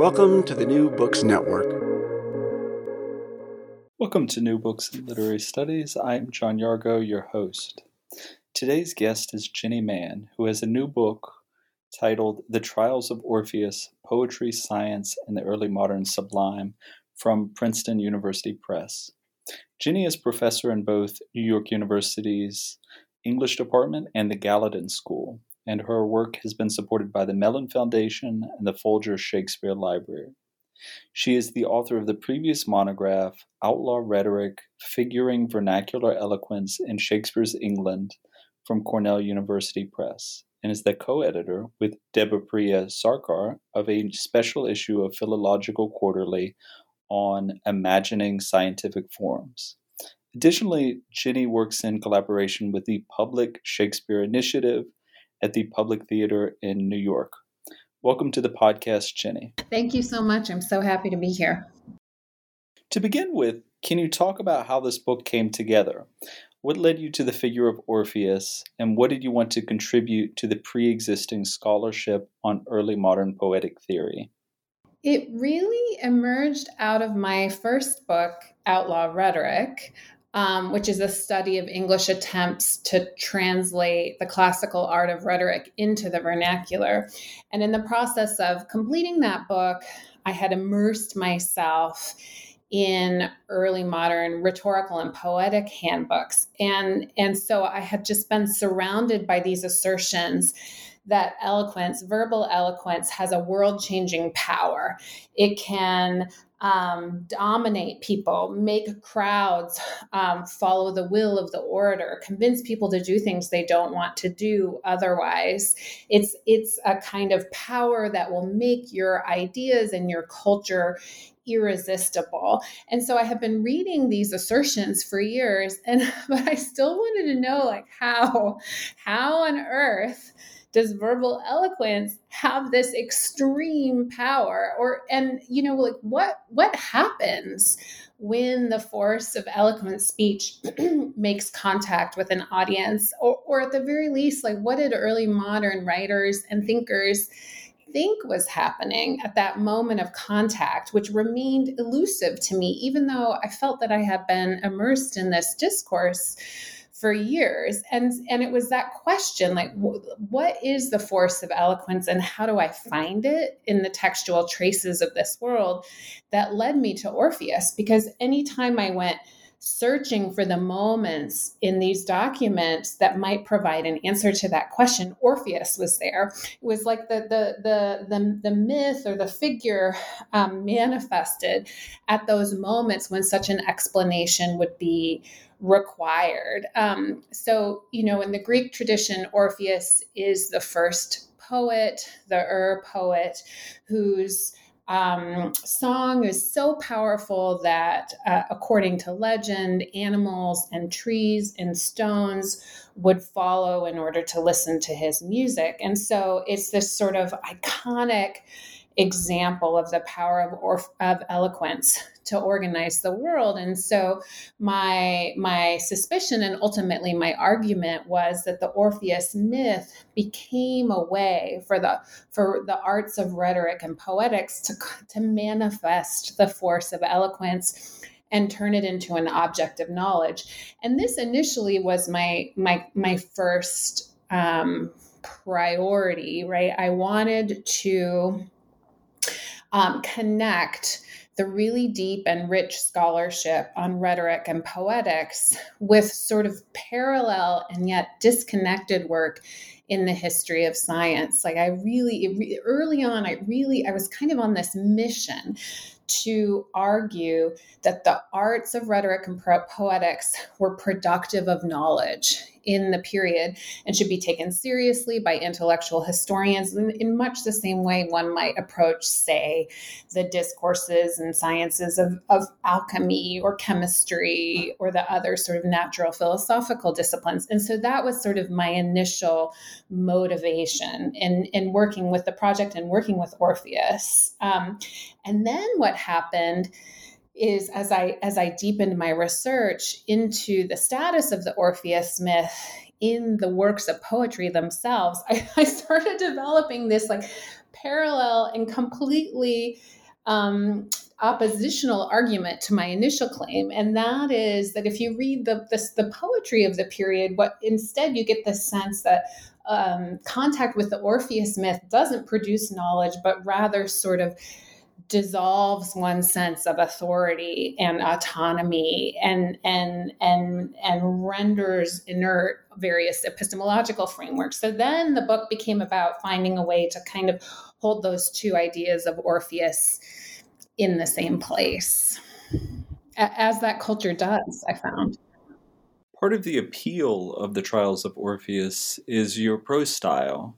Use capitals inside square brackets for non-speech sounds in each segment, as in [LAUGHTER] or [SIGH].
Welcome to the New Books Network. Welcome to New Books and Literary Studies. I'm John Yargo, your host. Today's guest is Jenny Mann, who has a new book titled The Trials of Orpheus Poetry, Science, and the Early Modern Sublime from Princeton University Press. Jenny is professor in both New York University's English Department and the Gallatin School and her work has been supported by the Mellon Foundation and the Folger Shakespeare Library. She is the author of the previous monograph, Outlaw Rhetoric Figuring Vernacular Eloquence in Shakespeare's England, from Cornell University Press, and is the co editor with Debapriya Sarkar of a special issue of Philological Quarterly on imagining scientific forms. Additionally, Ginny works in collaboration with the Public Shakespeare Initiative at the Public Theater in New York. Welcome to the podcast, Ginny. Thank you so much. I'm so happy to be here. To begin with, can you talk about how this book came together? What led you to the figure of Orpheus, and what did you want to contribute to the pre existing scholarship on early modern poetic theory? It really emerged out of my first book, Outlaw Rhetoric, um, which is a study of English attempts to translate the classical art of rhetoric into the vernacular. And in the process of completing that book, I had immersed myself in early modern rhetorical and poetic handbooks. And, and so I had just been surrounded by these assertions that eloquence, verbal eloquence, has a world changing power. It can um, dominate people, make crowds um, follow the will of the orator, convince people to do things they don't want to do otherwise. It's it's a kind of power that will make your ideas and your culture irresistible. And so I have been reading these assertions for years, and [LAUGHS] but I still wanted to know like how how on earth does verbal eloquence have this extreme power? Or and you know like what what happens when the force of eloquent speech [CLEARS THROAT] makes contact with an audience? Or, or at the very least like what did early modern writers and thinkers think was happening at that moment of contact, which remained elusive to me, even though I felt that I had been immersed in this discourse for years. And and it was that question like what is the force of eloquence and how do i find it in the textual traces of this world that led me to orpheus? Because anytime i went searching for the moments in these documents that might provide an answer to that question orpheus was there it was like the the the the, the myth or the figure um, manifested at those moments when such an explanation would be required. Um, so, you know, in the Greek tradition, Orpheus is the first poet, the Ur poet, whose um, song is so powerful that, uh, according to legend, animals and trees and stones would follow in order to listen to his music. And so it's this sort of iconic example of the power of, of eloquence to organize the world. And so my my suspicion and ultimately my argument was that the Orpheus myth became a way for the for the arts of rhetoric and poetics to to manifest the force of eloquence and turn it into an object of knowledge. And this initially was my my my first um, priority, right? I wanted to um, connect the really deep and rich scholarship on rhetoric and poetics with sort of parallel and yet disconnected work in the history of science. Like I really, early on, I really, I was kind of on this mission to argue that the arts of rhetoric and poetics were productive of knowledge in the period and should be taken seriously by intellectual historians in, in, much the same way one might approach, say, the discourses and sciences of, of alchemy or chemistry or the other sort of natural philosophical disciplines. And so that was sort of my initial motivation in, in working with the project and working with Orpheus. Um, and then what happened is as I as I deepened my research into the status of the Orpheus myth in the works of poetry themselves, [LAUGHS] I, I started developing this like parallel and completely um, oppositional argument to my initial claim, and that is that if you read the, the, the poetry of the period, what instead you get the sense that um, contact with the Orpheus myth doesn't produce knowledge, but rather sort of dissolves one's sense of authority and autonomy and and and and renders inert various epistemological frameworks. So then the book became about finding a way to kind of hold those two ideas of orpheus in the same place. As that culture does i found. Part of the appeal of the trials of orpheus is your prose style.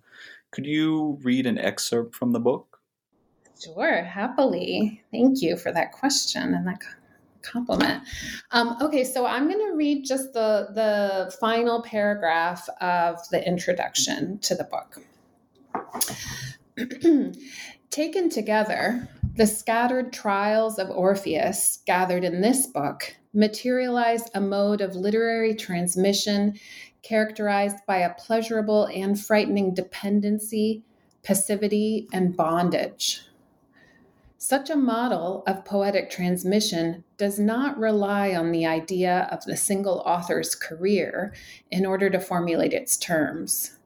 Could you read an excerpt from the book Sure, happily. Thank you for that question and that compliment. Um, okay, so I'm going to read just the the final paragraph of the introduction to the book. [CLEARS THROAT] Taken together, the scattered trials of Orpheus, gathered in this book, materialize a mode of literary transmission characterized by a pleasurable and frightening dependency, passivity, and bondage. Such a model of poetic transmission does not rely on the idea of the single author's career in order to formulate its terms,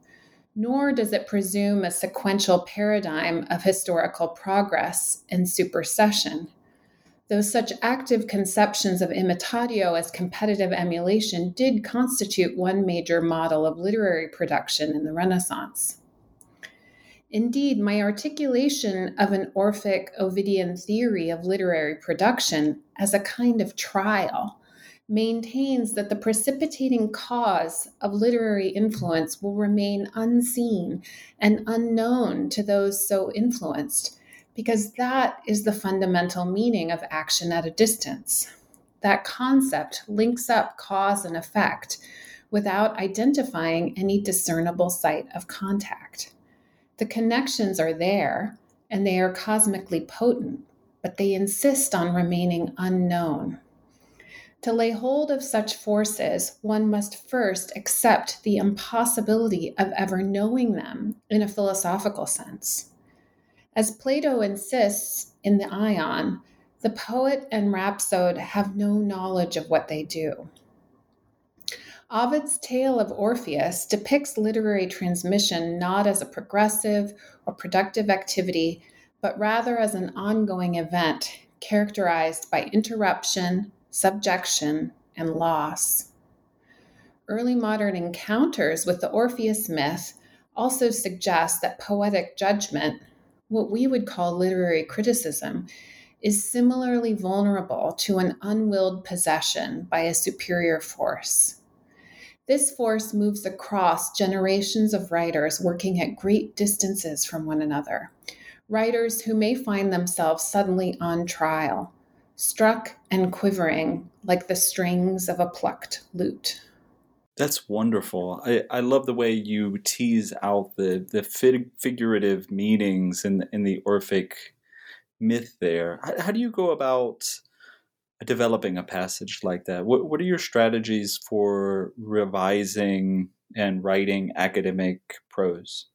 nor does it presume a sequential paradigm of historical progress and supersession. Though such active conceptions of imitatio as competitive emulation did constitute one major model of literary production in the Renaissance. Indeed, my articulation of an Orphic Ovidian theory of literary production as a kind of trial maintains that the precipitating cause of literary influence will remain unseen and unknown to those so influenced, because that is the fundamental meaning of action at a distance. That concept links up cause and effect without identifying any discernible site of contact. The connections are there and they are cosmically potent, but they insist on remaining unknown. To lay hold of such forces, one must first accept the impossibility of ever knowing them in a philosophical sense. As Plato insists in the Ion, the poet and rhapsode have no knowledge of what they do. Ovid's tale of Orpheus depicts literary transmission not as a progressive or productive activity, but rather as an ongoing event characterized by interruption, subjection, and loss. Early modern encounters with the Orpheus myth also suggest that poetic judgment, what we would call literary criticism, is similarly vulnerable to an unwilled possession by a superior force. This force moves across generations of writers working at great distances from one another. Writers who may find themselves suddenly on trial, struck and quivering like the strings of a plucked lute. That's wonderful. I, I love the way you tease out the the fig, figurative meanings in in the Orphic myth. There, how, how, do you go about developing a passage like that? What what are your strategies for revising and writing academic prose?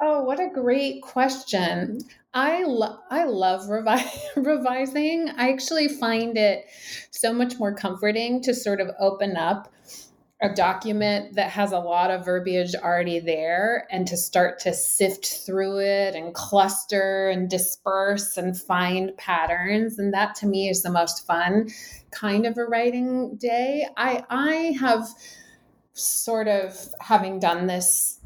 Oh, what a great question. I lo- I love revi- [LAUGHS] revising. I actually find it so much more comforting to sort of open up a document that has a lot of verbiage already there and to start to sift through it and cluster and disperse and find patterns and that to me is the most fun kind of a writing day. I I have sort of having done this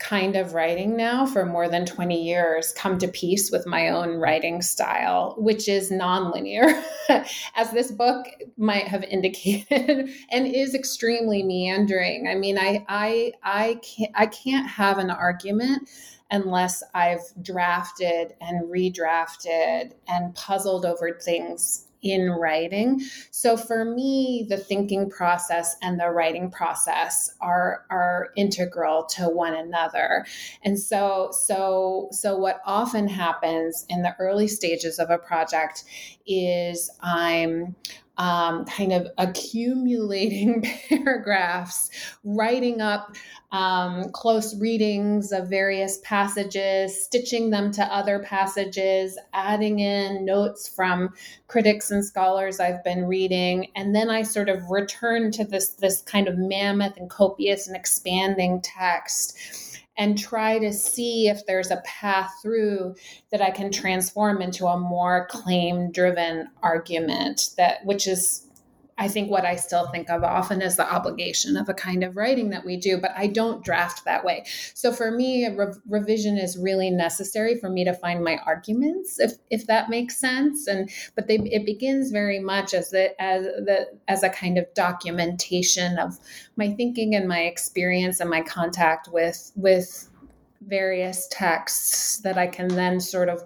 kind of writing now for more than 20 years come to peace with my own writing style which is nonlinear. [LAUGHS] As this book might have indicated [LAUGHS] and is extremely meandering. I mean i i i can't i can't have an argument unless i've drafted and redrafted and puzzled over things in writing. So for me, the thinking process and the writing process are are integral to one another. And so so so what often happens in the early stages of a project is I'm um, kind of accumulating [LAUGHS] paragraphs, writing up um, close readings of various passages, stitching them to other passages, adding in notes from critics and scholars I've been reading, and then I sort of return to this this kind of mammoth and copious and expanding text and try to see if there's a path through that I can transform into a more claim driven argument that which is I think what I still think of often is the obligation of a kind of writing that we do, but I don't draft that way. So for me, re- revision is really necessary for me to find my arguments, if if that makes sense. And but they, it begins very much as the as the as a kind of documentation of my thinking and my experience and my contact with with various texts that I can then sort of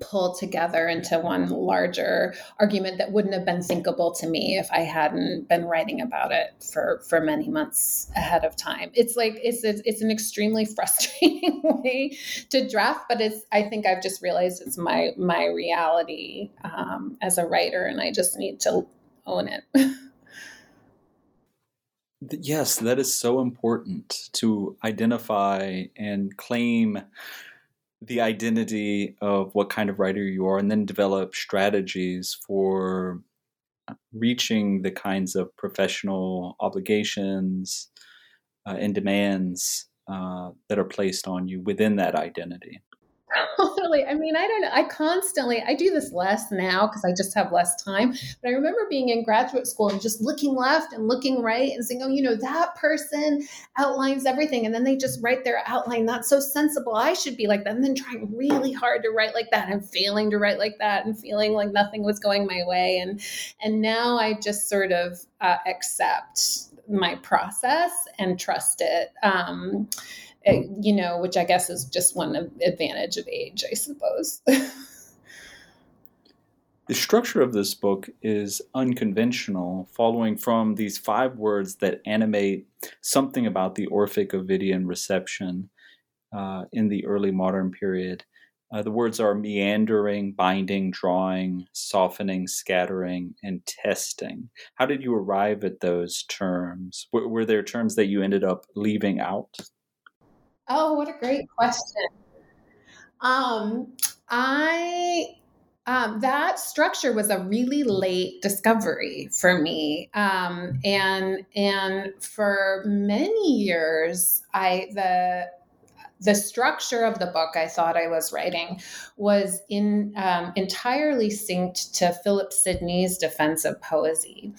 pull together into one larger argument that wouldn't have been thinkable to me if I hadn't been writing about it for for many months ahead of time. It's like it's it's, it's an extremely [LAUGHS] frustrating way to draft, but it's I think I've just realized it's my my reality um, as a writer, and I just need to own it. [LAUGHS] yes, that is so important to identify and claim the identity of what kind of writer you are and then develop strategies for uh, reaching the kinds of professional obligations uh, and demands uh, that are placed on you within that identity. [LAUGHS] Totally. I mean, I don't know. I constantly, I do this less now because I just have less time. But I remember being in graduate school and just looking left and looking right and saying, oh, you know, that person outlines everything. And then they just write their outline. That's so sensible. I should be like that. And then trying really hard to write like that and failing to write like that and feeling like nothing was going my way. And, and now I just sort of uh, accept my process and trust it. Um, you know, which I guess is just one advantage of age, I suppose. [LAUGHS] the structure of this book is unconventional, following from these five words that animate something about the Orphic Ovidian reception uh, in the early modern period. Uh, the words are meandering, binding, drawing, softening, scattering, and testing. How did you arrive at those terms? W- were there terms that you ended up leaving out? Oh, what a great question. Um, I um, that structure was a really late discovery for me, um, and and for many years, I the the structure of the book I thought I was writing was in um, entirely synced to Philip Sidney's defense of poesy,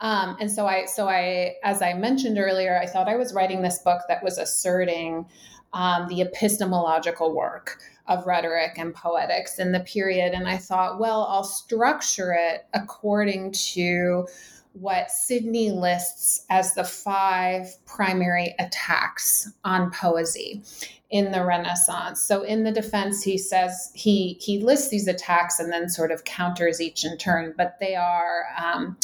um, and so I so I as I mentioned earlier, I thought I was writing this book that was asserting um, the epistemological work of rhetoric and poetics in the period. And I thought, well, I'll structure it according to what Sidney lists as the five primary attacks on poesy in the Renaissance. So in the defense, he says he he lists these attacks and then sort of counters each in turn, but they are um,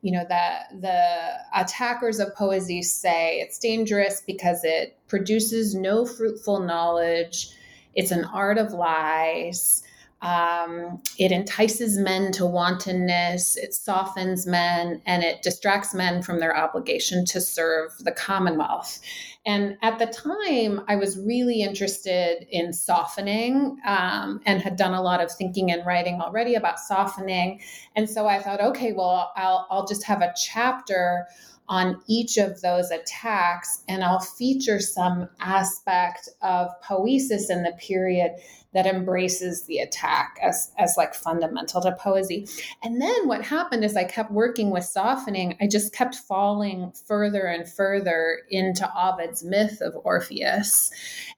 you know that the attackers of poesy say it's dangerous because it produces no fruitful knowledge it's an art of lies um, it entices men to wantonness, it softens men, and it distracts men from their obligation to serve the Commonwealth. And at the time, I was really interested in softening um, and had done a lot of thinking and writing already about softening. And so I thought, okay, well, I'll, I'll just have a chapter on each of those attacks, and I'll feature some aspect of poesis in the period that embraces the attack as, as like fundamental to poesy. And then what happened is I kept working with softening, I just kept falling further and further into Ovid's myth of Orpheus.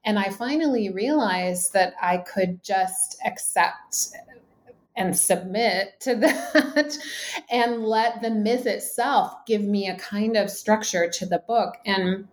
And I finally realized that I could just accept and submit to [LAUGHS] that and let the myth itself give me a kind of structure to the book and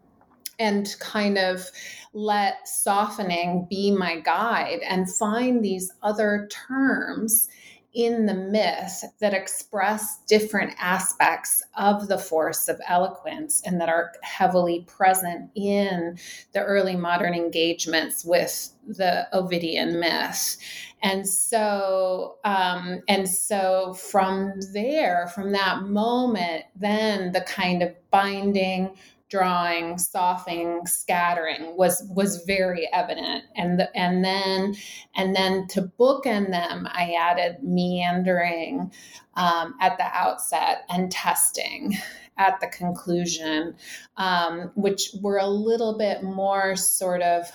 and kind of let softening be my guide and find these other terms in the myth that express different aspects of the force of eloquence and that are heavily present in the early modern engagements with the Ovidian myth. And so, um, and so from there, from that moment, then the kind of binding drawing, softening, scattering was was very evident. And the, and then and then to bookend them, I added meandering um, at the outset and testing at the conclusion, um, which were a little bit more sort of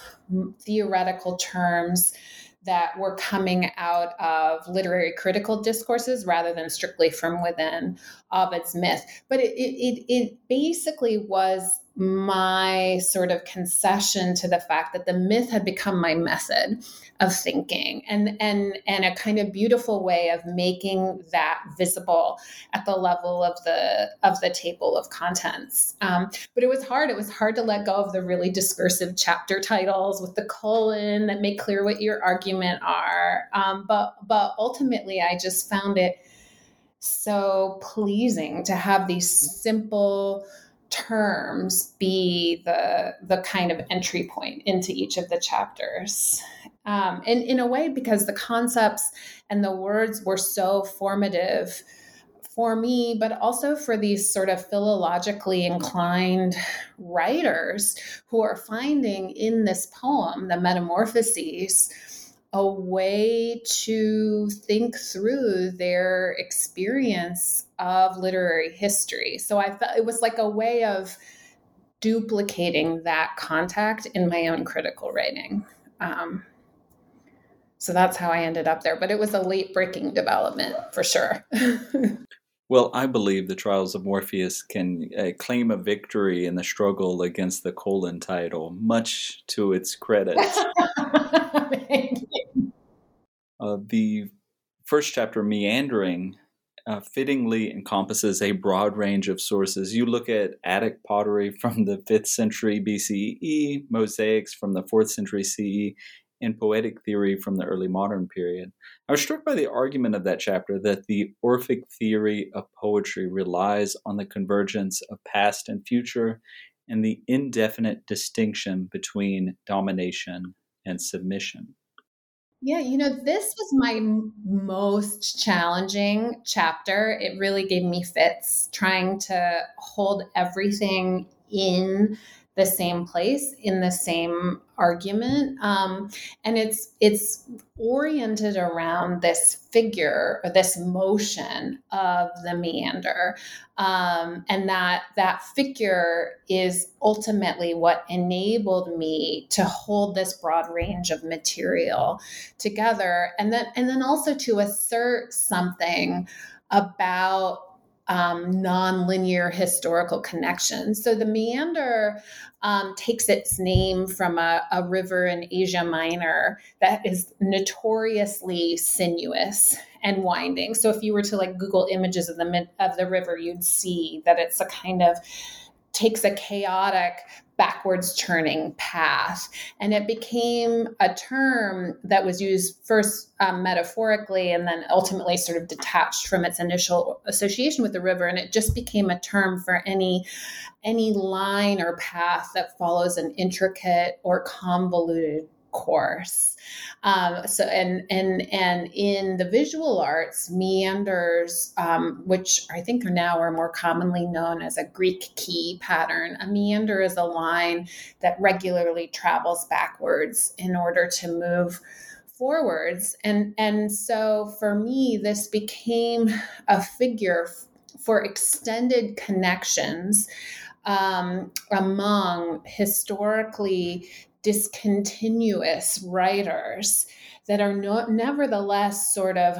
theoretical terms that were coming out of literary critical discourses rather than strictly from within Ovid's myth. But it, it, it basically was my sort of concession to the fact that the myth had become my method of thinking and and and a kind of beautiful way of making that visible at the level of the of the table of contents. Um, but it was hard. It was hard to let go of the really discursive chapter titles with the colon that make clear what your argument are. Um, but but ultimately i just found it so pleasing to have these simple terms be the the kind of entry point into each of the chapters um, and in a way because the concepts and the words were so formative for me but also for these sort of philologically inclined writers who are finding in this poem the metamorphoses a way to think through their experience of literary history. So I felt it was like a way of duplicating that contact in my own critical writing. Um, so that's how I ended up there. But it was a late breaking development for sure. [LAUGHS] well, I believe the Trials of Orpheus can uh, claim a victory in the struggle against the colon title, much to its credit. [LAUGHS] uh, the first chapter, Meandering, uh, fittingly encompasses a broad range of sources. You look at Attic pottery from the 5th century BCE, mosaics from the 4th century CE, and poetic theory from the early modern period. I was struck by the argument of that chapter that the Orphic theory of poetry relies on the convergence of past and future and the indefinite distinction between domination and submission. Yeah, you know, this was my m- most challenging chapter. It really gave me fits trying to hold everything in the same place in the same argument. Um, and it's it's oriented around this figure or this motion of the meander. Um, and that that figure is ultimately what enabled me to hold this broad range of material together. And then and then also to assert something about um, nonlinear historical connections. So the meander um, takes its name from a, a, river in Asia Minor that is notoriously sinuous and winding. So if you were to like Google images of the of the river, you'd see that it's a kind of takes a chaotic backwards turning path. And it became a term that was used first um, metaphorically and then ultimately sort of detached from its initial association with the river. And it just became a term for any any line or path that follows an intricate or convoluted course. Um, so and and and in the visual arts, meanders, um, which I think are now are more commonly known as a Greek key pattern. A meander is a line that regularly travels backwards in order to move forwards. And and so for me, this became a figure for extended connections um, among historically discontinuous writers that are not, nevertheless sort of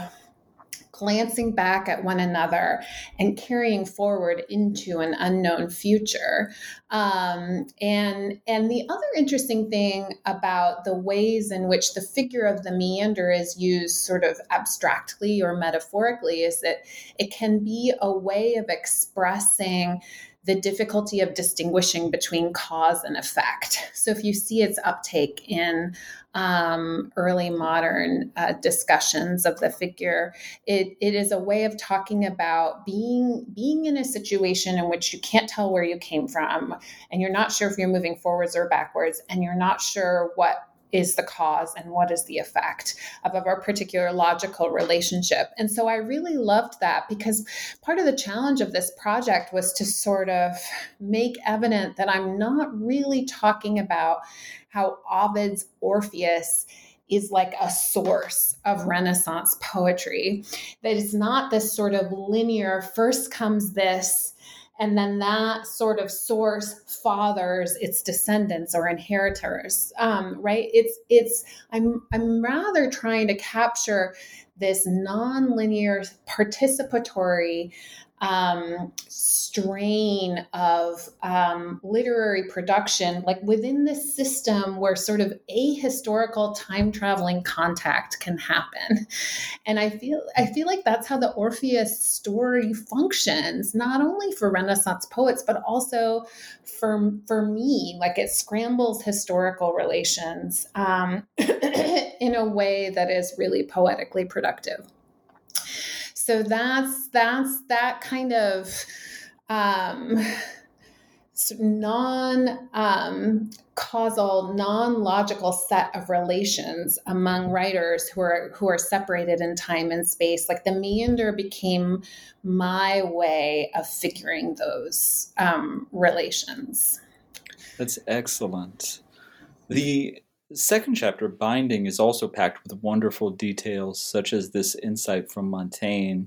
glancing back at one another and carrying forward into an unknown future. Um, and and the other interesting thing about the ways in which the figure of the meander is used, sort of abstractly or metaphorically, is that it can be a way of expressing the difficulty of distinguishing between cause and effect. So, if you see its uptake in um, early modern uh, discussions of the figure, it, it is a way of talking about being being in a situation in which you can't tell where you came from, and you're not sure if you're moving forwards or backwards, and you're not sure what is the cause and what is the effect of, of our particular logical relationship. And so I really loved that because part of the challenge of this project was to sort of make evident that I'm not really talking about how Ovid's Orpheus is like a source of Renaissance poetry. That it's not this sort of linear, first comes this, and then that sort of source fathers its descendants or inheritors um, right? It's it's i'm i'm rather trying to capture this nonlinear participatory um, strain of um, literary production, like within this system where sort of ahistorical time traveling contact can happen. And I feel I feel like that's how the Orpheus story functions, not only for Renaissance poets, but also for for me. Like it scrambles historical relations um, [CLEARS THROAT] in a way that is really poetically productive so that's that's that kind of um, non um, causal, non logical set of relations among writers who are who are separated in time and space. Like the meander became my way of figuring those um, relations. That's excellent. The second chapter, Binding, is also packed with wonderful details, such as this insight from Montaigne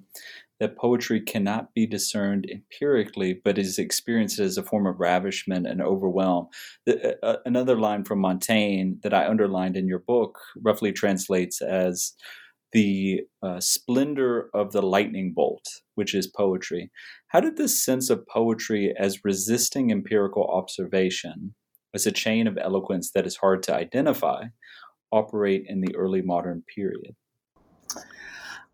that poetry cannot be discerned empirically, but is experienced as a form of ravishment and overwhelm. The, uh, uh, another line from Montaigne that I underlined in your book roughly translates as the uh, splendor of the lightning bolt, which is poetry. How did this sense of poetry as resisting empirical observation as a chain of eloquence that is hard to identify operate in the early modern period.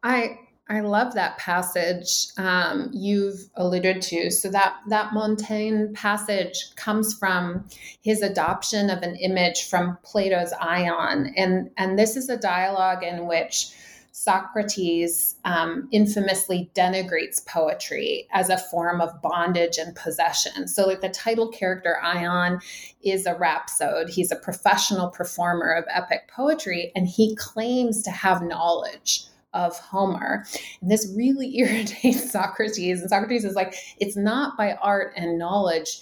I I love that passage um, you've alluded to. So that that Montaigne passage comes from his adoption of an image from Plato's Ion, and and this is a dialogue in which Socrates um, infamously denigrates poetry as a form of bondage and possession. So, like the title character Ion is a rhapsode. He's a professional performer of epic poetry, and he claims to have knowledge of Homer. And this really [LAUGHS] irritates Socrates. And Socrates is like, it's not by art and knowledge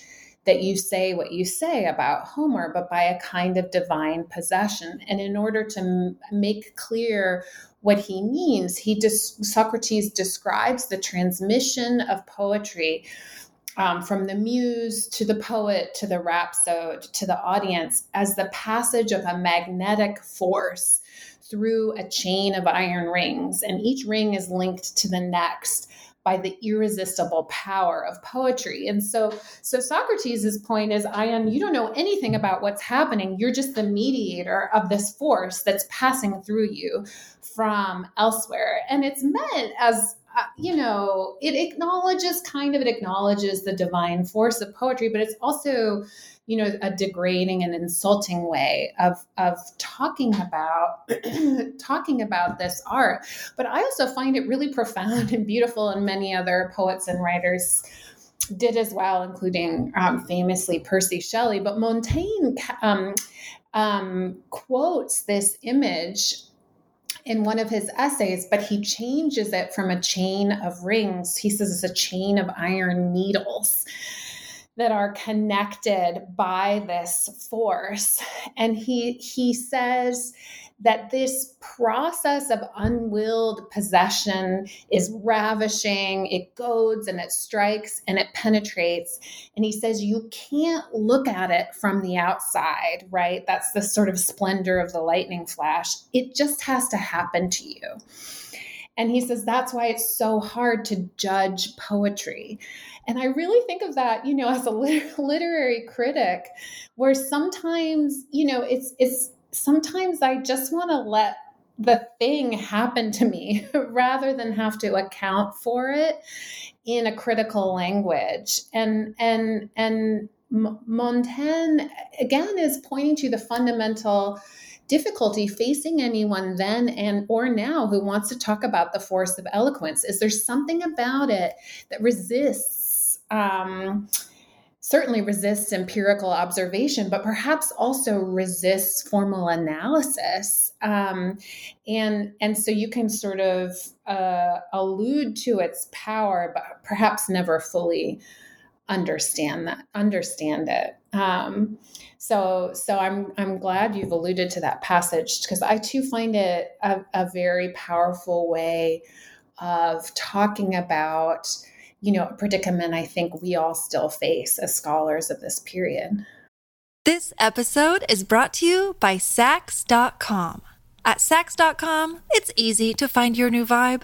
that you say what you say about Homer, but by a kind of divine possession. And in order to m- make clear what he means, he Socrates describes the transmission of poetry um, from the muse to the poet to the rhapsode to the audience as the passage of a magnetic force through a chain of iron rings, and each ring is linked to the next by the irresistible power of poetry. And so, so Socrates' point is, Ion, you don't know anything about what's happening. You're just the mediator of this force that's passing through you from elsewhere. And it's meant as uh, you know, it acknowledges kind of it acknowledges the divine force of poetry, but it's also you know a degrading and insulting way of of talking about [CLEARS THROAT] talking about this art. But i also find it really profound and beautiful and many other poets and writers did as well including um, famously percy shelley. But montaigne um, um, quotes this image in one of his essays, but he changes it from a chain of rings. He says it's a chain of iron needles that are connected by this force. And he he says that this process of unwilled possession is ravishing. It goads and it strikes and it penetrates. And he says you can't look at it from the outside right? That's the sort of splendor of the lightning flash. It just has to happen to you and he says that's why it's so hard to judge poetry. And I really think of that, you know, as a [LAUGHS] literary critic, where sometimes, you know, it's it's sometimes I just want to let the thing happen to me [LAUGHS] rather than have to account for it in a critical language. And and and Montaigne again is pointing to the fundamental difficulty facing anyone then and or now who wants to talk about the force of eloquence? Is there something about it that resists um, certainly resists empirical observation but perhaps also resists formal analysis? Um, and and so you can sort of uh, allude to its power but perhaps never fully understand that understand it. Um, so so i'm i'm glad you've alluded to that passage because i too find it a, a very powerful way of talking about you know a predicament i think we all still face as scholars of this period this episode is brought to you by Saks.com. At Saks.com, it's easy to find your new vibe.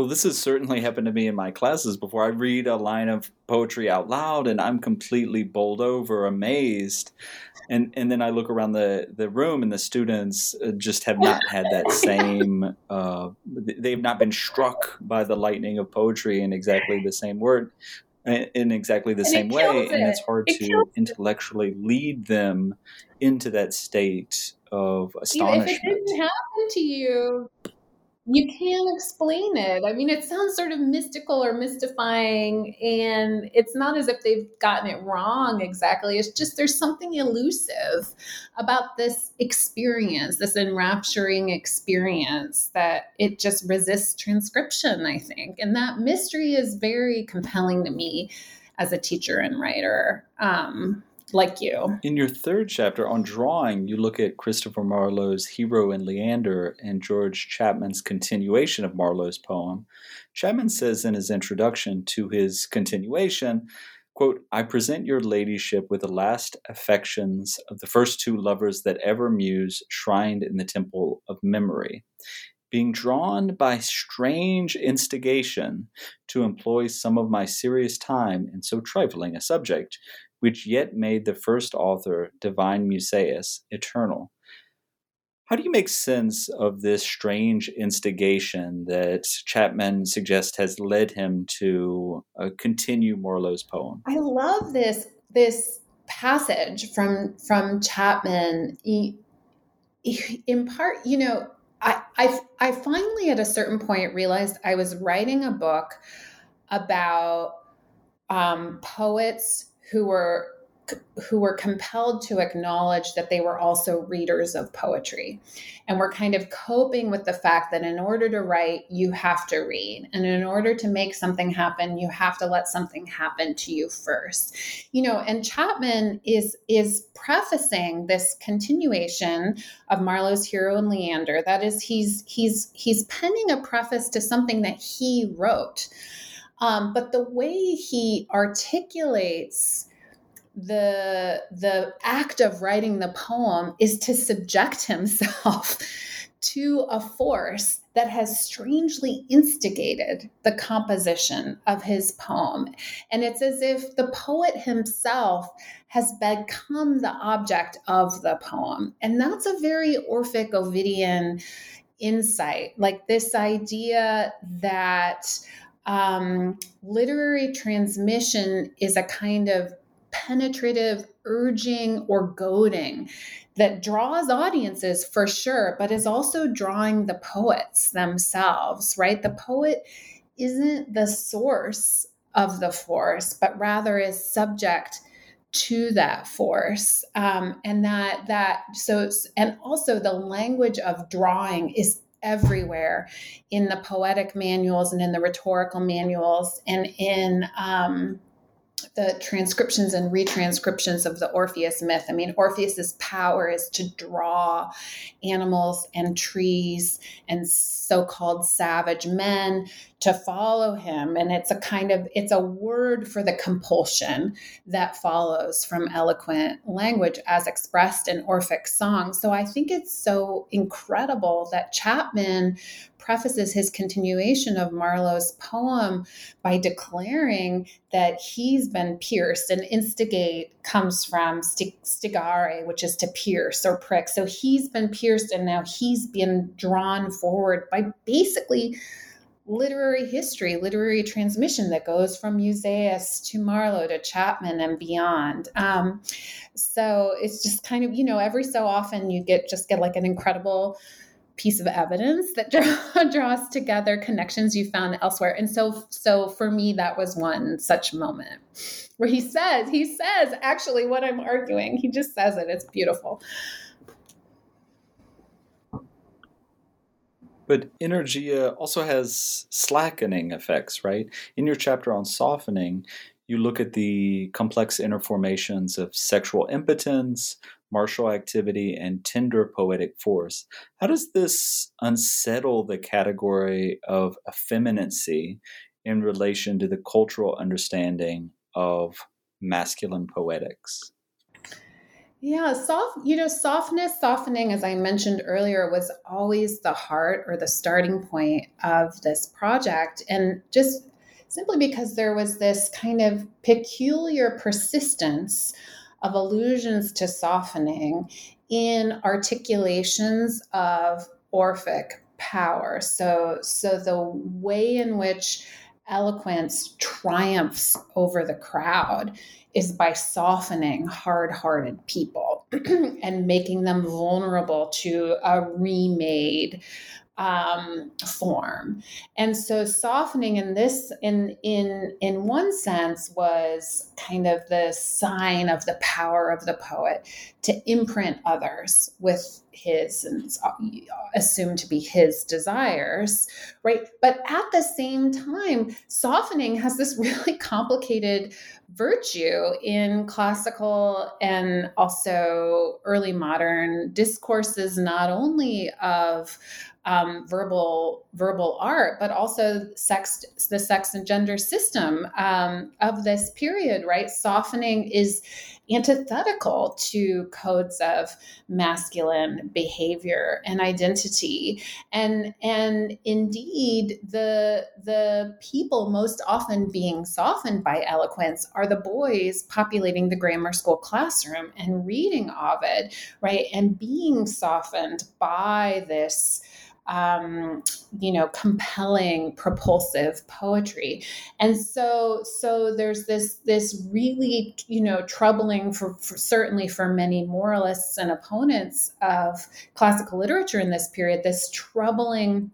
Well, this has certainly happened to me in my classes before. I read a line of poetry out loud and I'm completely bowled over, amazed. And and then I look around the, the room and the students uh, just have not had that same, uh, they've not been struck by the lightning of poetry in exactly the same word, in exactly the and same way. It. And it's hard it to intellectually lead them into that state of astonishment. If it didn't happen to you, you can't explain it. I mean, it sounds sort of mystical or mystifying, and it's not as if they've gotten it wrong exactly. It's just there's something elusive about this experience, this enrapturing experience that it just resists transcription, I think. And that mystery is very compelling to me as a teacher and writer. Um, like you. In your third chapter on drawing, you look at Christopher Marlowe's Hero and Leander and George Chapman's continuation of Marlowe's poem. Chapman says in his introduction to his continuation, quote, I present your ladyship with the last affections of the first two lovers that ever muse shrined in the temple of memory being drawn by strange instigation to employ some of my serious time in so trifling a subject, which yet made the first author, divine Musaeus, eternal. How do you make sense of this strange instigation that Chapman suggests has led him to uh, continue Marlowe's poem? I love this this passage from from Chapman. He, he, in part, you know, I, I I finally at a certain point realized I was writing a book about um, poets who were who were compelled to acknowledge that they were also readers of poetry and were kind of coping with the fact that in order to write you have to read. And in order to make something happen you have to let something happen to you first. You know and chapman is is prefacing this continuation of marlowe's hero and leander. That is he's he's he's penning a preface to something that he wrote um, but the way he articulates the the act of writing the poem is to subject [LAUGHS] himself to a force that has strangely instigated the composition of his poem. And it's as if the poet himself has become the object of the poem. And that's a very Orphic Ovidian insight, like this idea that um, literary transmission is a kind of penetrative urging or goading that draws audiences for sure, but is also drawing the poets themselves, right? The poet isn't the source of the force, but rather is subject to that force um, and that that so and also the language of drawing is everywhere in the poetic manuals and in the rhetorical manuals and in um, the transcriptions and retranscriptions of the Orpheus myth. I mean, Orpheus's power is to draw animals and trees and so-called savage men to follow him and it's a kind of it's a word for the compulsion that follows from eloquent language as expressed in orphic song so i think it's so incredible that chapman prefaces his continuation of marlowe's poem by declaring that he's been pierced and instigate comes from stigare which is to pierce or prick so he's been pierced and now he's been drawn forward by basically literary history, literary transmission that goes from Musaeus to Marlowe to Chapman and beyond. Um, so it's just kind of, you know, every so often you get just get like an incredible piece of evidence that [LAUGHS] draw, draws together connections you found elsewhere. And so, so for me, that was one such moment where he says, he says actually what I'm arguing. He just says it. It's beautiful. But energia also has slackening effects, right? In your chapter on softening, you look at the complex inner formations of sexual impotence, martial activity, and tender poetic force. How does this unsettle the category of effeminacy in relation to the cultural understanding of masculine poetics? Yeah, soft, you know, softness, softening, as I mentioned earlier, was always the heart or the starting point of this project. And just simply because there was this kind of peculiar persistence of allusions to softening in articulations of Orphic power. So, so the way in which eloquence triumphs over the crowd is by softening hard hearted people [CLEARS THROAT] and making them vulnerable to a remade um, form. And so softening in this in in in one sense was kind of the sign of the power of the poet to imprint others with his and assumed to be his desires, right? But at the same time, softening has this [LAUGHS] really complicated virtue in classical and also early modern discourses, not only of um, verbal verbal art, but also sex, the sex and gender system um, of this period. Right, softening is antithetical to codes of masculine behavior and identity, and and indeed the the people most often being softened by eloquence are the boys populating the grammar school classroom and reading Ovid, right, and being softened by this um, you know compelling propulsive poetry. And so so there's this this really you know troubling for, for, certainly for many moralists and opponents of classical literature in this period this troubling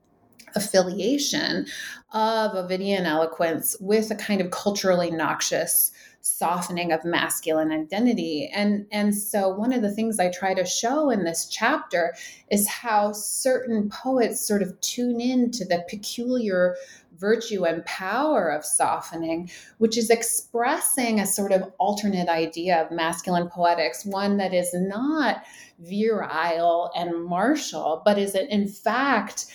affiliation of Ovidian eloquence with a kind of culturally noxious softening of masculine identity. And and so one of the things i try to show in this chapter is how certain poets sort of tune in to the peculiar virtue and power of softening which is expressing a sort of alternate idea of masculine poetics one that is not virile and martial but is in fact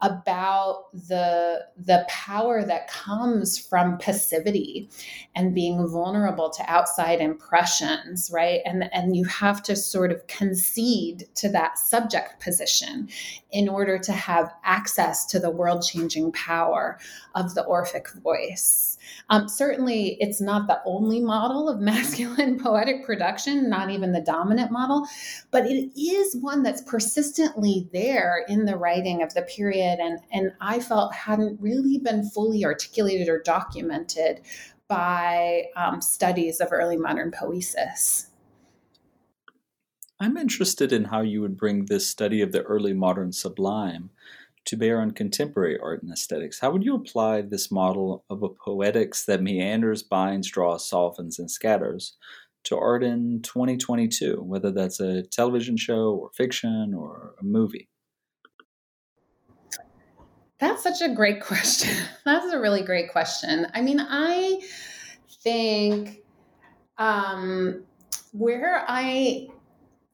about the the power that comes from passivity and being vulnerable to outside impressions right? And and you have to sort of concede to that subject position in order to have access to the world changing power of the orphic voice um, certainly, it's not the only model of [LAUGHS] masculine poetic production, not even the dominant model, but it is one that's persistently there in the writing of the period, and and I felt hadn't really been fully articulated or documented by um, studies of early modern poesis. I'm interested in how you would bring this study of the early modern sublime to bear on contemporary art and aesthetics. How would you apply this model of a poetics that meanders, binds, draws, softens, and scatters to art in 2022, whether that's a television show or fiction or a movie? That's such a great [LAUGHS] question. That's a really great question. I mean, I think um, where I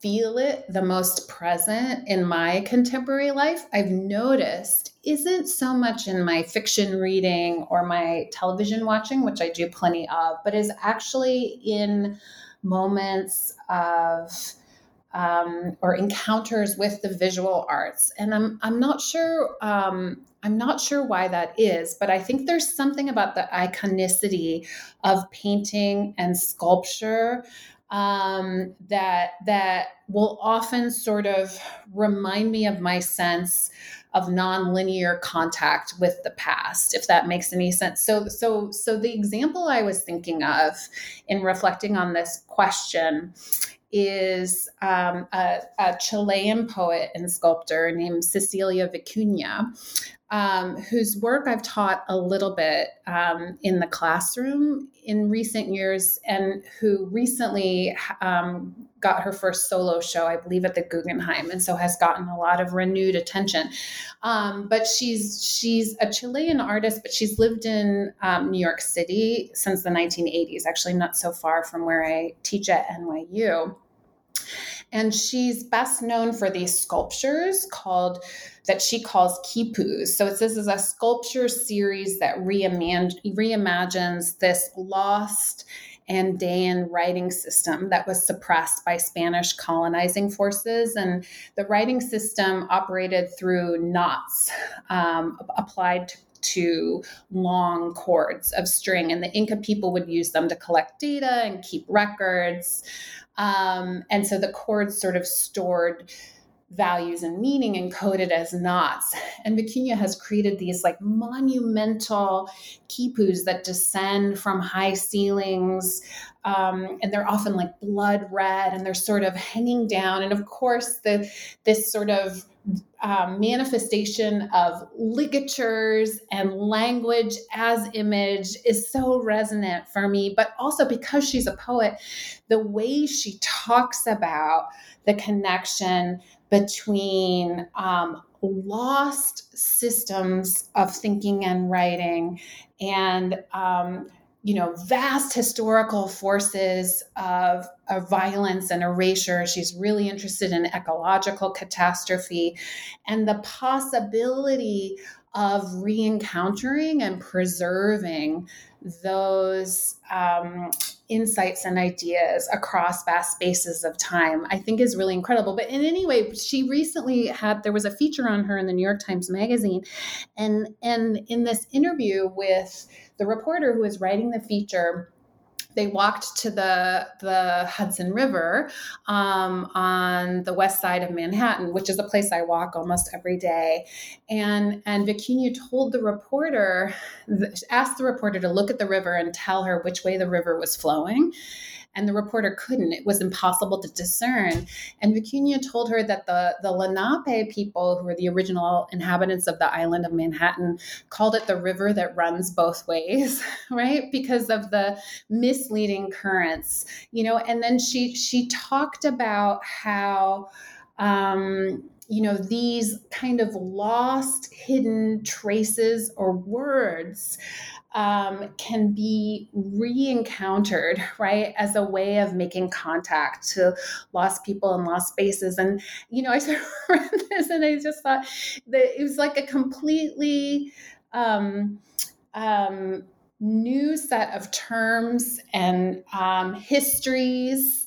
feel it the most present in my contemporary life, I've noticed isn't so much in my fiction reading or my television watching, which I do plenty of, but is actually in moments of um, or encounters with the visual arts. And I'm I'm not sure um, I'm not sure why that is, but I think there's something about the iconicity of painting and sculpture um, that that will often sort of remind me of my sense of nonlinear contact with the past if that makes any sense. So so so the example i was thinking of in reflecting on this question is um, a, a, Chilean poet and sculptor named Cecilia Vicuña, um, whose work I've taught a little bit um, in the classroom in recent years, and who recently um, got her first solo show, I believe, at the Guggenheim, and so has gotten a lot of renewed attention. Um, but she's she's a Chilean artist, but she's lived in um, New York City since the 1980s. Actually, not so far from where I teach at NYU. And she's best known for these sculptures called that she calls quipus. So this is a sculpture series that reimagines this lost Andean writing system that was suppressed by Spanish colonizing forces. And the writing system operated through knots um, applied to to long cords of string. And the Inca people would use them to collect data and keep records. Um, and so the cords sort of stored values and meaning encoded as knots. And Vicuña has created these like monumental quipus that descend from high ceilings. Um, and they're often like blood red and they're sort of hanging down. And of course, the this sort of um, manifestation of ligatures and language as image is so resonant for me. But also because she's a poet, the way she talks about the connection between um, lost systems of thinking and writing and um, you know, vast historical forces of, of violence and erasure. She's really interested in ecological catastrophe and the possibility of re-encountering and preserving those um, insights and ideas across vast spaces of time i think is really incredible. But in any way she recently had there was a feature on her in the new york times magazine and and in this interview with the reporter who was writing the feature they walked to the the Hudson River um, on the west side of Manhattan, which is a place I walk almost every day. And and Vicuña told the reporter, asked the reporter to look at the river and tell her which way the river was flowing and the reporter couldn't. It was impossible to discern. And Vicuña told her that the, the Lenape people, who were the original inhabitants of the island of Manhattan, called it the river that runs both ways, [LAUGHS] right? Because of the misleading currents, you know. And then she she talked about how um, you know, these kind of lost, hidden traces or words um, can be re encountered, [LAUGHS] right, as a way of making contact to lost people and lost spaces. And, you know, I sort of [LAUGHS] read this and I just thought that it was like a completely um, um, new set of terms and um, histories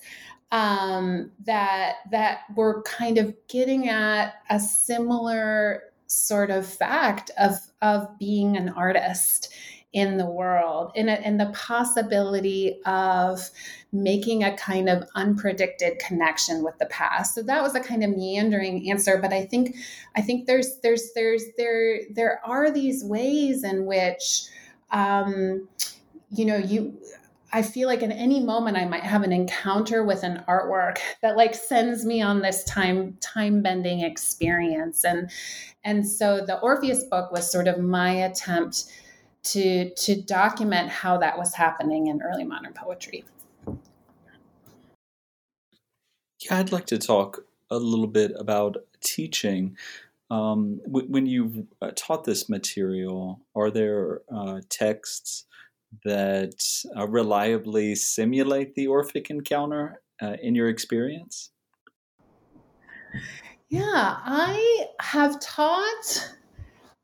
um, that that were kind of getting at a similar sort of fact of of being an artist in the world and, and the possibility of making a kind of unpredicted connection with the past. So that was a kind of meandering answer but i think i think there's there's there's there there are these ways in which um you know you I feel like in any moment I might have an encounter with an artwork that like sends me on this time time bending experience. And and so the Orpheus book was sort of my attempt to to document how that was happening in early modern poetry. Yeah, I'd like to talk a little bit about teaching. Um, when you've uh, taught this material, are there uh, texts that uh, reliably simulate the Orphic encounter uh, in your experience? Yeah, I have taught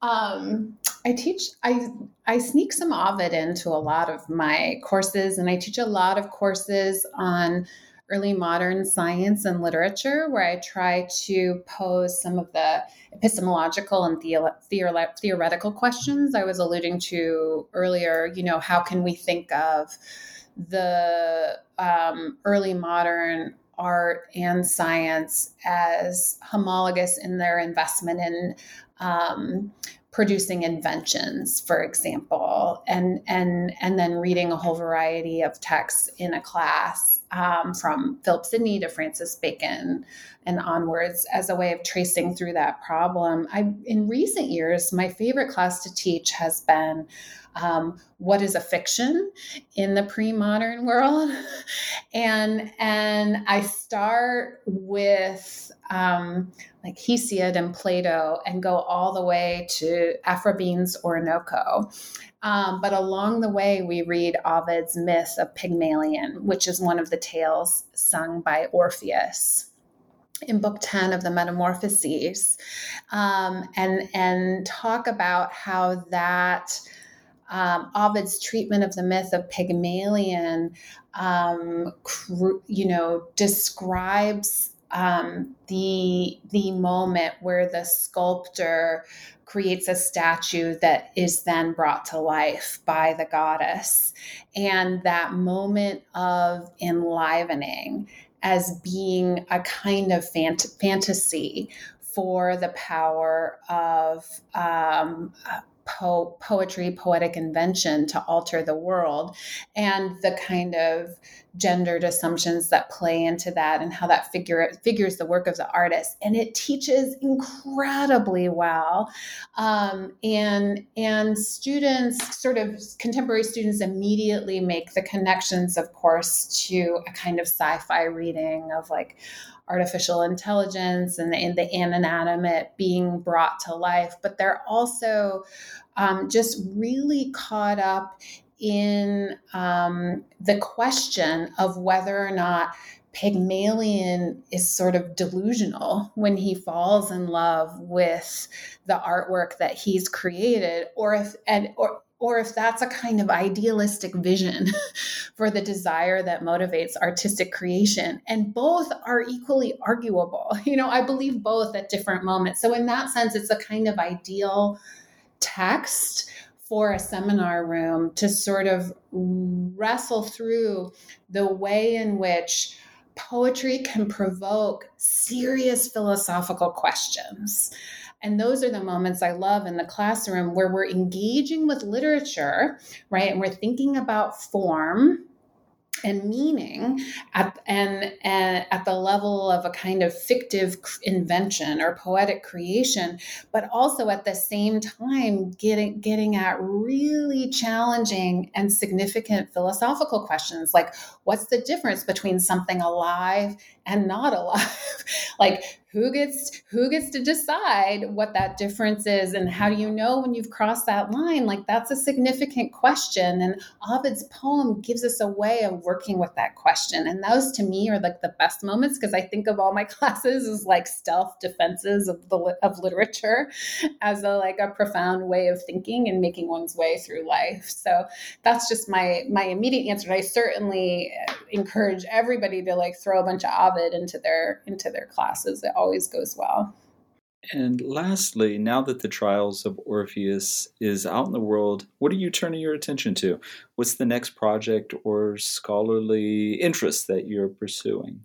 um, I teach I I sneak some Ovid into a lot of my courses, and I teach a lot of courses on early modern science and literature, where I try to pose some of the epistemological and the- theoretical questions I was alluding to earlier. You know, how can we think of the um, early modern art and science as homologous in their investment in um, producing inventions, for example, and and and then reading a whole variety of texts in a class um, from Philip Sidney to Francis Bacon and onwards as a way of tracing through that problem. I in recent years, my favorite class to teach has been um, what is a fiction in the pre-modern world, [LAUGHS] and and I start with um, like Hesiod and Plato and go all the way to Aphra Behn's Oroonoko. Um, but along the way, we read Ovid's myth of Pygmalion, which is one of the tales sung by Orpheus in book 10 of the metamorphoses um, and and talk about how that um, Ovid's treatment of the myth of Pygmalion, um, you know, describes um, the the moment where the sculptor creates a statue that is then brought to life by the goddess and that moment of enlivening as being a kind of fant- fantasy for the power of um, po- poetry, poetic invention to alter the world, and the kind of gendered assumptions that play into that, and how that figure figures the work of the artist. And it teaches incredibly well, um, and and students, sort of contemporary students, immediately make the connections, of course, to a kind of sci-fi reading of like artificial intelligence and the, and the inanimate being brought to life, but they're also um, just really caught up in um, the question of whether or not Pygmalion is sort of delusional when he falls in love with the artwork that he's created, or if and or or if that's a kind of idealistic vision [LAUGHS] for the desire that motivates artistic creation. And both are equally arguable. [LAUGHS] You know, I believe both at different moments. So, in that sense, it's a kind of ideal text for a seminar room to sort of wrestle through the way in which poetry can provoke serious philosophical questions. And those are the moments I love in the classroom where we're engaging with literature, right? And we're thinking about form and meaning at, and, and at the level of a kind of fictive invention or poetic creation, but also at the same time getting getting at really challenging and significant philosophical questions like what's the difference between something alive and not alive. [LAUGHS] like who gets who gets to decide what that difference is and how do you mm-hmm. know when you've crossed that line? Like that's a significant question and ovid's poem gives us a way of working with that question and those to me are like the best moments because i think of all my [LAUGHS] classes as like stealth defenses of the of literature [LAUGHS] as a like a profound way of thinking and making one's way through life. So that's just my my immediate answer. I certainly uh, encourage everybody to like throw a bunch of ovid into their into their classes it always goes well. And lastly, now that the Trials of Orpheus is out in the world, what are you turning your attention to? What's the next project or scholarly interest that you're pursuing?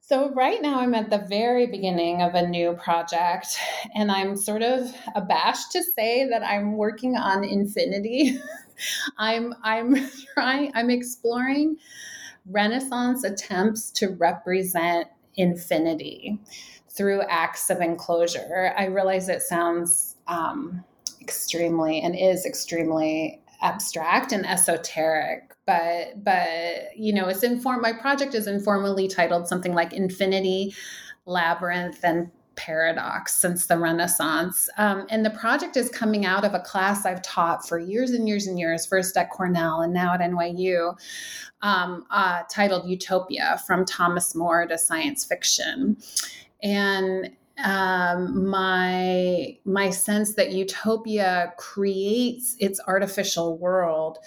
So, right now, I'm at the very beginning of a new project, and I'm sort of abashed to say that I'm working on infinity. [LAUGHS] I'm, I'm [LAUGHS] trying, I'm exploring Renaissance attempts to represent infinity through acts of enclosure. I realize it sounds um, extremely and is extremely abstract and esoteric but but you know it's informed my project is informally titled something like infinity labyrinth and paradox since the renaissance. Um, and the project is coming out of a class i've taught for years and years and years first at cornell and now at nyu um, uh, titled utopia from thomas more to science fiction. And um, my my sense that utopia creates its artificial world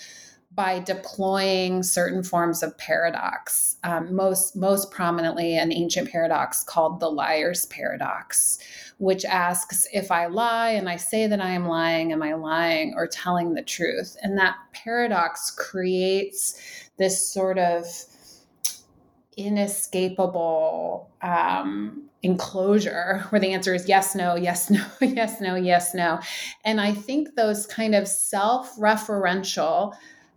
by deploying certain forms of paradox um, most most prominently an ancient paradox called the liar's paradox which asks if i lie and i say that i am lying am i lying or telling the truth and that paradox creates this sort of inescapable um, enclosure where the answer is yes, no, yes, no, [LAUGHS] yes, no, yes, no. And I think those kind of self referential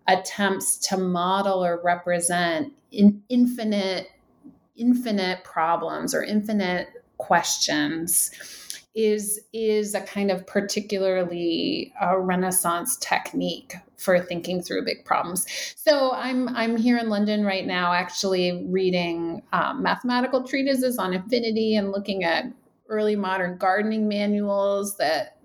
attempts to model or represent in infinite, infinite problems or infinite questions is is a kind of particularly a uh, renaissance technique for thinking through big problems. So i'm i'm here in london right now actually reading um, mathematical treatises on infinity and looking at early modern gardening manuals that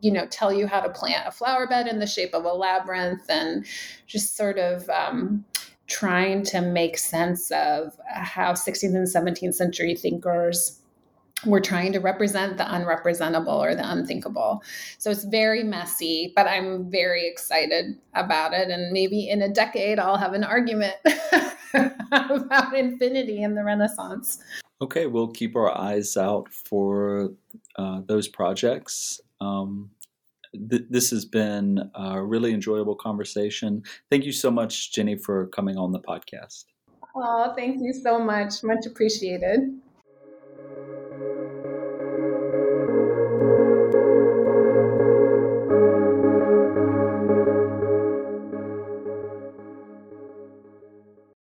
you know tell you how to plant a flower bed in the shape of a labyrinth and just sort of um, trying to make sense of how 16th and 17th century thinkers we're trying to represent the unrepresentable or the unthinkable. So it's very messy, but I'm very excited about it. And maybe in a decade, I'll have an argument [LAUGHS] about infinity and the Renaissance. Okay, we'll keep our eyes out for uh, those projects. Um, th- this has been a really enjoyable conversation. Thank you so much, Jenny, for coming on the podcast. Oh, thank you so much. Much appreciated.